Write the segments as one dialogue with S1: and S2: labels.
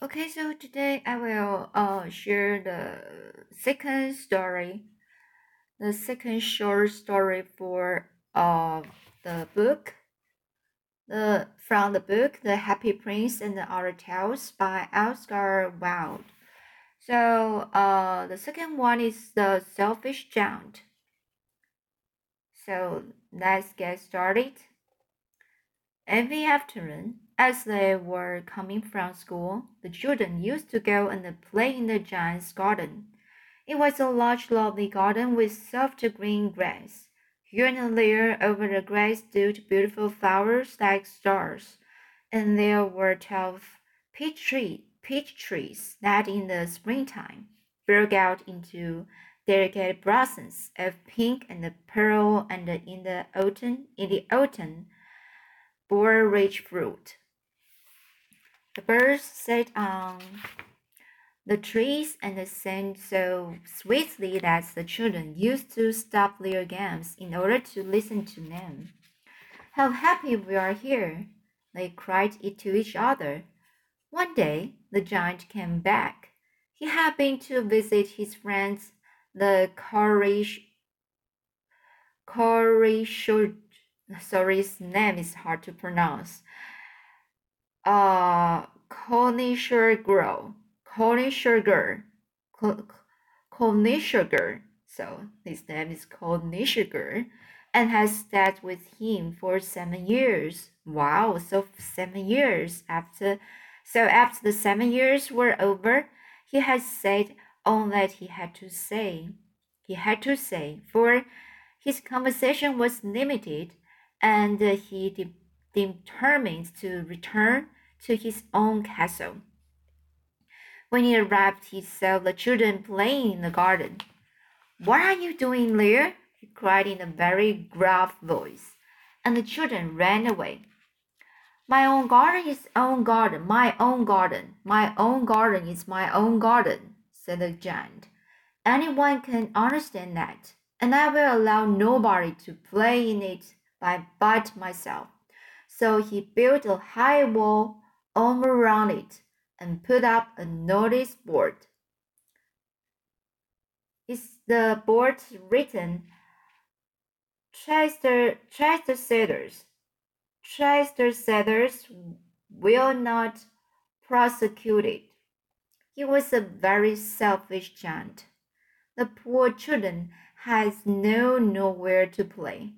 S1: Okay, so today I will uh share the second story, the second short story for uh the book, the from the book The Happy Prince and the Other Tales by Oscar Wilde. So uh the second one is the selfish giant. So let's get started. Every afternoon, as they were coming from school, the children used to go and play in the giant's garden. It was a large, lovely garden with soft green grass. Here and there over the grass stood beautiful flowers like stars, and there were twelve peach, tree, peach trees that in the springtime broke out into delicate blossoms of pink and pearl, and in the autumn, in the autumn, bore rich fruit. The birds sat on the trees and sang so sweetly that the children used to stop their games in order to listen to them. How happy we are here! They cried it to each other. One day the giant came back. He had been to visit his friends, the Corish. Sorry, his name is hard to pronounce. Uh, Sugar, Connie Sugar. So his name is Sugar, and has stayed with him for seven years. Wow! So seven years after, so after the seven years were over, he had said all that he had to say. He had to say, for his conversation was limited and he de determined to return to his own castle. When he arrived, he saw the children playing in the garden. What are you doing there? he cried in a very gruff voice, and the children ran away. My own garden is own garden, my own garden, my own garden is my own garden, said the giant. Anyone can understand that, and I will allow nobody to play in it by but myself. So he built a high wall all around it and put up a notice board. Is the board written Chester Chester Settlers. Chester Settlers will not prosecute it. He was a very selfish giant. The poor children has no nowhere to play.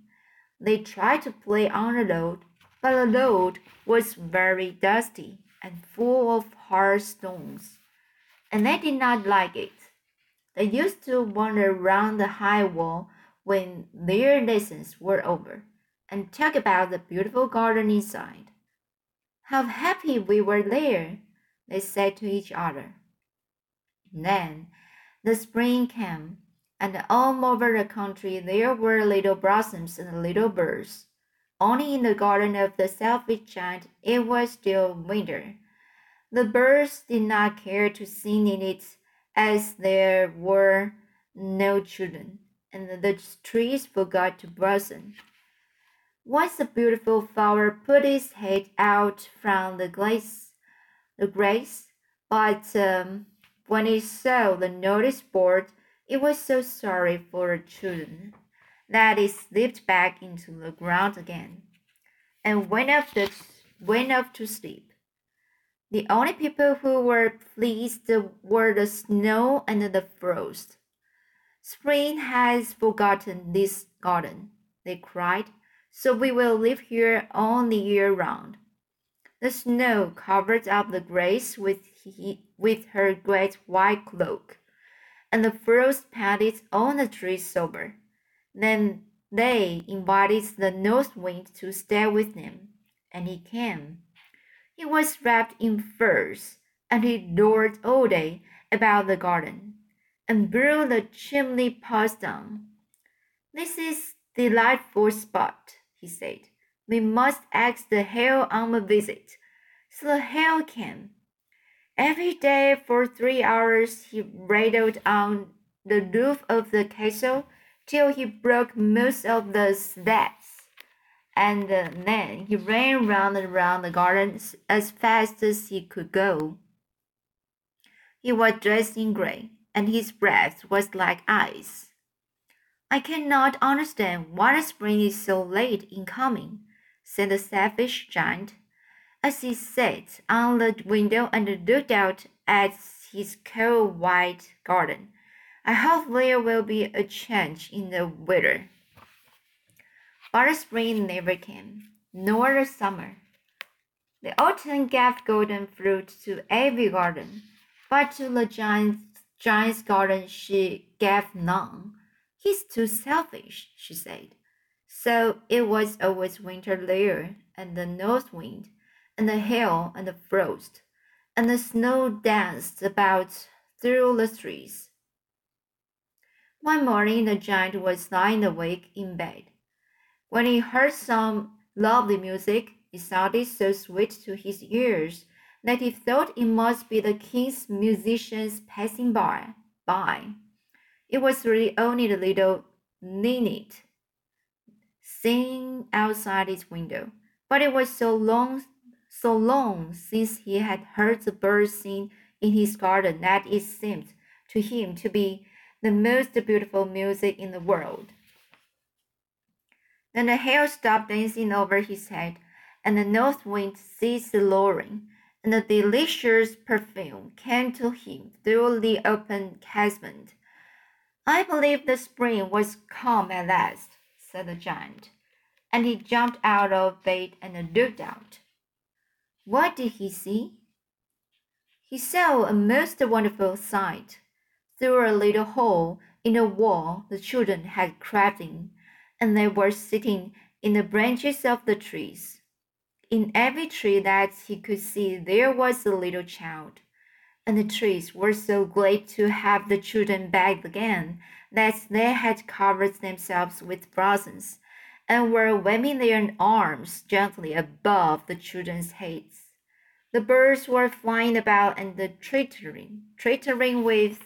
S1: They tried to play on the road, but the road was very dusty and full of hard stones, and they did not like it. They used to wander round the high wall when their lessons were over and talk about the beautiful garden inside. How happy we were there, they said to each other. Then the spring came and all over the country there were little blossoms and little birds. Only in the garden of the selfish giant it was still winter. The birds did not care to sing in it as there were no children, and the trees forgot to blossom. Once the beautiful flower put its head out from the glass, the grass, but um, when it saw the notice board, it was so sorry for the children that it slipped back into the ground again and went off, to, went off to sleep. The only people who were pleased were the snow and the frost. Spring has forgotten this garden, they cried, so we will live here all the year round. The snow covered up the grass with, he, with her great white cloak and the frost patted on the trees sober. Then they invited the north wind to stay with them, and he came. He was wrapped in furs, and he roared all day about the garden, and blew the chimney pots down. This is delightful spot, he said. We must ask the hail on a visit. So the hail came, Every day for three hours he rattled on the roof of the castle till he broke most of the slats. And then he ran round and round the garden as fast as he could go. He was dressed in gray, and his breath was like ice. I cannot understand why the spring is so late in coming, said the selfish giant, as he sat on the window and looked out at his cold white garden. I hope there will be a change in the weather. But spring never came, nor the summer. The autumn gave golden fruit to every garden, but to the giant's, giant's garden she gave none. He's too selfish, she said. So it was always winter there, and the north wind, and the hail, and the frost, and the snow danced about through the trees. One morning the giant was lying awake in bed. When he heard some lovely music, it sounded so sweet to his ears that he thought it must be the king's musicians passing by. by. It was really only the little linnet singing outside his window, but it was so long, so long since he had heard the birds sing in his garden that it seemed to him to be the most beautiful music in the world. Then the hail stopped dancing over his head, and the north wind ceased lowering, and a delicious perfume came to him through the open casement. I believe the spring was come at last, said the giant, and he jumped out of bed and looked out. What did he see? He saw a most wonderful sight. Through a little hole in the wall the children had crept in, and they were sitting in the branches of the trees. In every tree that he could see there was a little child and the trees were so glad to have the children back again that they had covered themselves with blossoms and were waving their arms gently above the children's heads. The birds were flying about and twittering, twittering with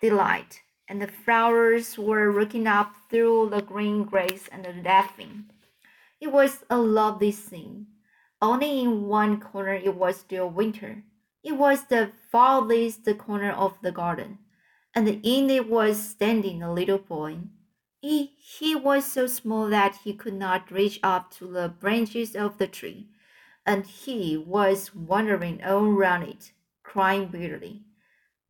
S1: delight, and the flowers were looking up through the green grass and laughing. It was a lovely scene. Only in one corner it was still winter it was the farthest corner of the garden, and in it was standing a little boy. He, he was so small that he could not reach up to the branches of the tree, and he was wandering all around it, crying bitterly.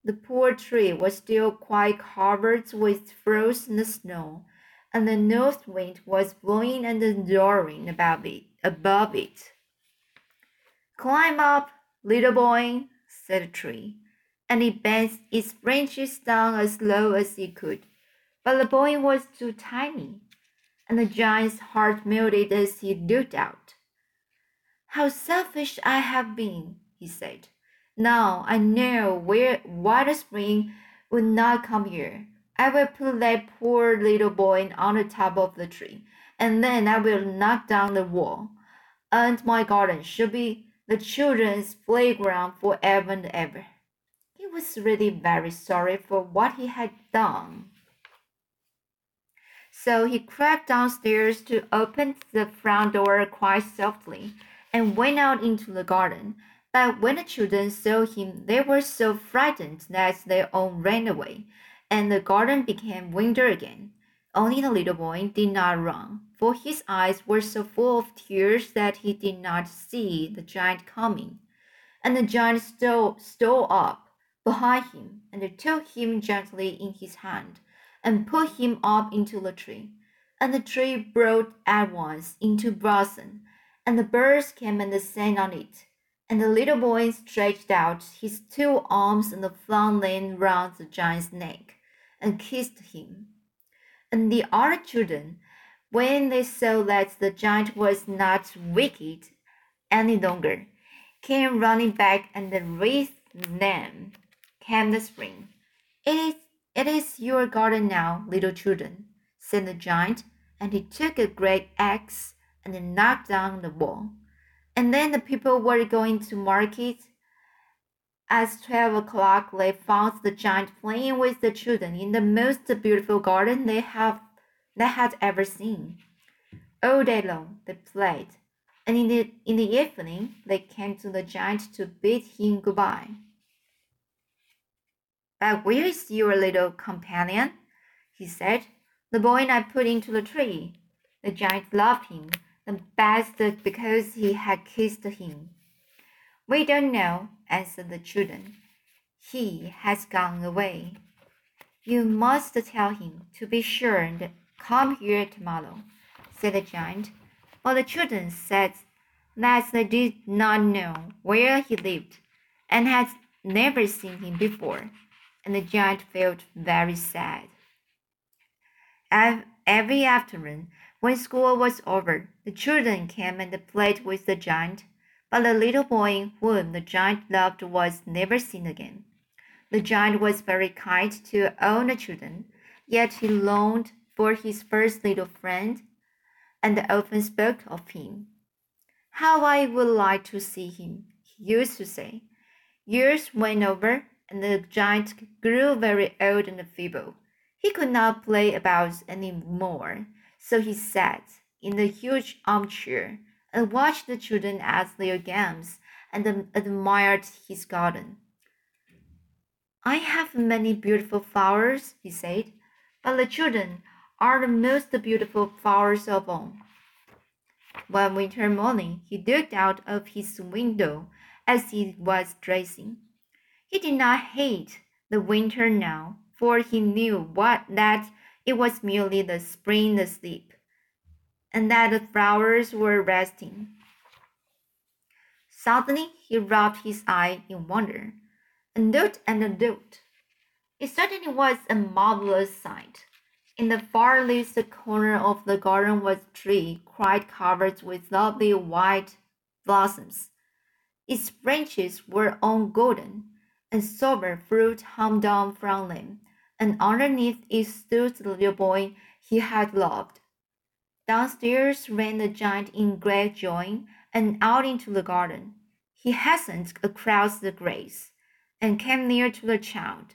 S1: The poor tree was still quite covered with frozen snow, and the north wind was blowing and roaring above it. Above it. Climb up, Little boy, said the tree, and it bent its branches down as low as it could. But the boy was too tiny, and the giant's heart melted as he looked out. How selfish I have been, he said. Now I know where the spring would not come here. I will put that poor little boy on the top of the tree, and then I will knock down the wall, and my garden should be the children's playground forever and ever. He was really very sorry for what he had done. So he crept downstairs to open the front door quite softly and went out into the garden. But when the children saw him, they were so frightened that they all ran away, and the garden became winter again. Only the little boy did not run for his eyes were so full of tears that he did not see the giant coming. And the giant stole, stole up behind him and took him gently in his hand and put him up into the tree. And the tree broke at once into blossom, and the birds came and sang on it. And the little boy stretched out his two arms and flung them round the giant's neck and kissed him. And the other children when they saw that the giant was not wicked any longer, came running back and with them came the spring. It is, it is your garden now, little children, said the giant, and he took a great axe and knocked down the wall. And then the people were going to market. As twelve o'clock, they found the giant playing with the children in the most beautiful garden they have they had ever seen. All day long they played, and in the, in the evening they came to the giant to bid him goodbye. But where is your little companion? he said. The boy and I put into the tree. The giant loved him the best because he had kissed him. We don't know, answered the children. He has gone away. You must tell him to be sure and come here tomorrow, said the giant. But the children said that they did not know where he lived and had never seen him before, and the giant felt very sad. Every afternoon, when school was over, the children came and played with the giant, but the little boy whom the giant loved was never seen again. The giant was very kind to all the children, yet he longed for his first little friend and often spoke of him. How I would like to see him, he used to say. Years went over, and the giant grew very old and feeble. He could not play about any more so he sat in the huge armchair and watched the children at their games and admired his garden. I have many beautiful flowers, he said, but the children are the most beautiful flowers of all. One winter morning, he looked out of his window as he was dressing. He did not hate the winter now, for he knew what that it was merely the spring asleep, and that the flowers were resting. Suddenly he rubbed his eye in wonder, and looked and looked. It certainly was a marvelous sight. In the farthest corner of the garden was a tree quite covered with lovely white blossoms. Its branches were all golden, and silver fruit hung down from them and underneath it stood the little boy he had loved. Downstairs ran the giant in great joy, and out into the garden. He hastened across the grass, and came near to the child.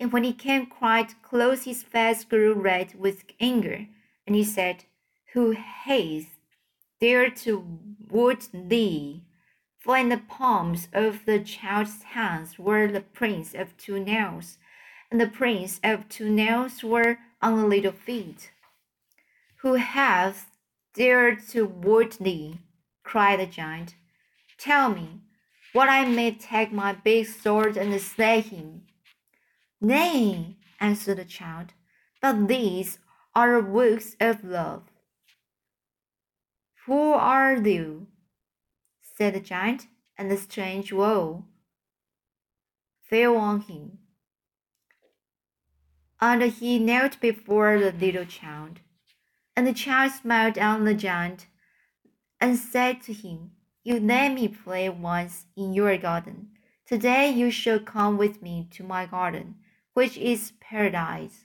S1: And when he came quite close, his face grew red with anger, and he said, Who has dared to wound thee? For in the palms of the child's hands were the prints of two nails and the prints of two nails were on the little feet. Who hath dared to wound thee? cried the giant. Tell me, what I may take my big sword and slay him. Nay, answered the child, but these are works of love. Who are you? Said the giant, and the strange woe fell on him and he knelt before the little child. And the child smiled on the giant and said to him, You let me play once in your garden. Today you shall come with me to my garden, which is paradise.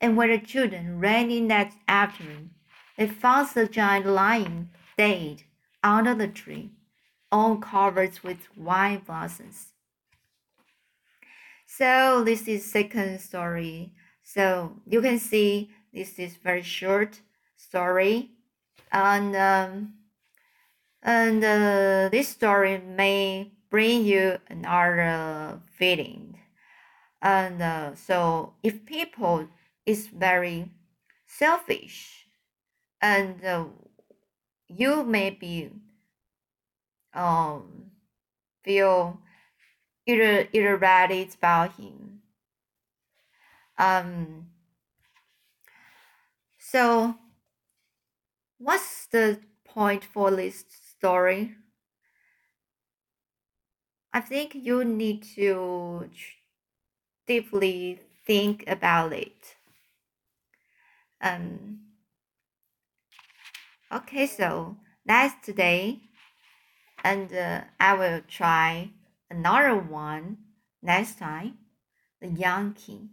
S1: And when the children ran in that afternoon, they found the giant lying dead under the tree, all covered with white blossoms. So this is second story. So you can see this is very short story, and um, and uh, this story may bring you another feeling. And uh, so if people is very selfish, and uh, you maybe um feel either read about him. Um. So, what's the point for this story? I think you need to deeply think about it. Um. Okay, so that's today, and uh, I will try another one next time, the young king.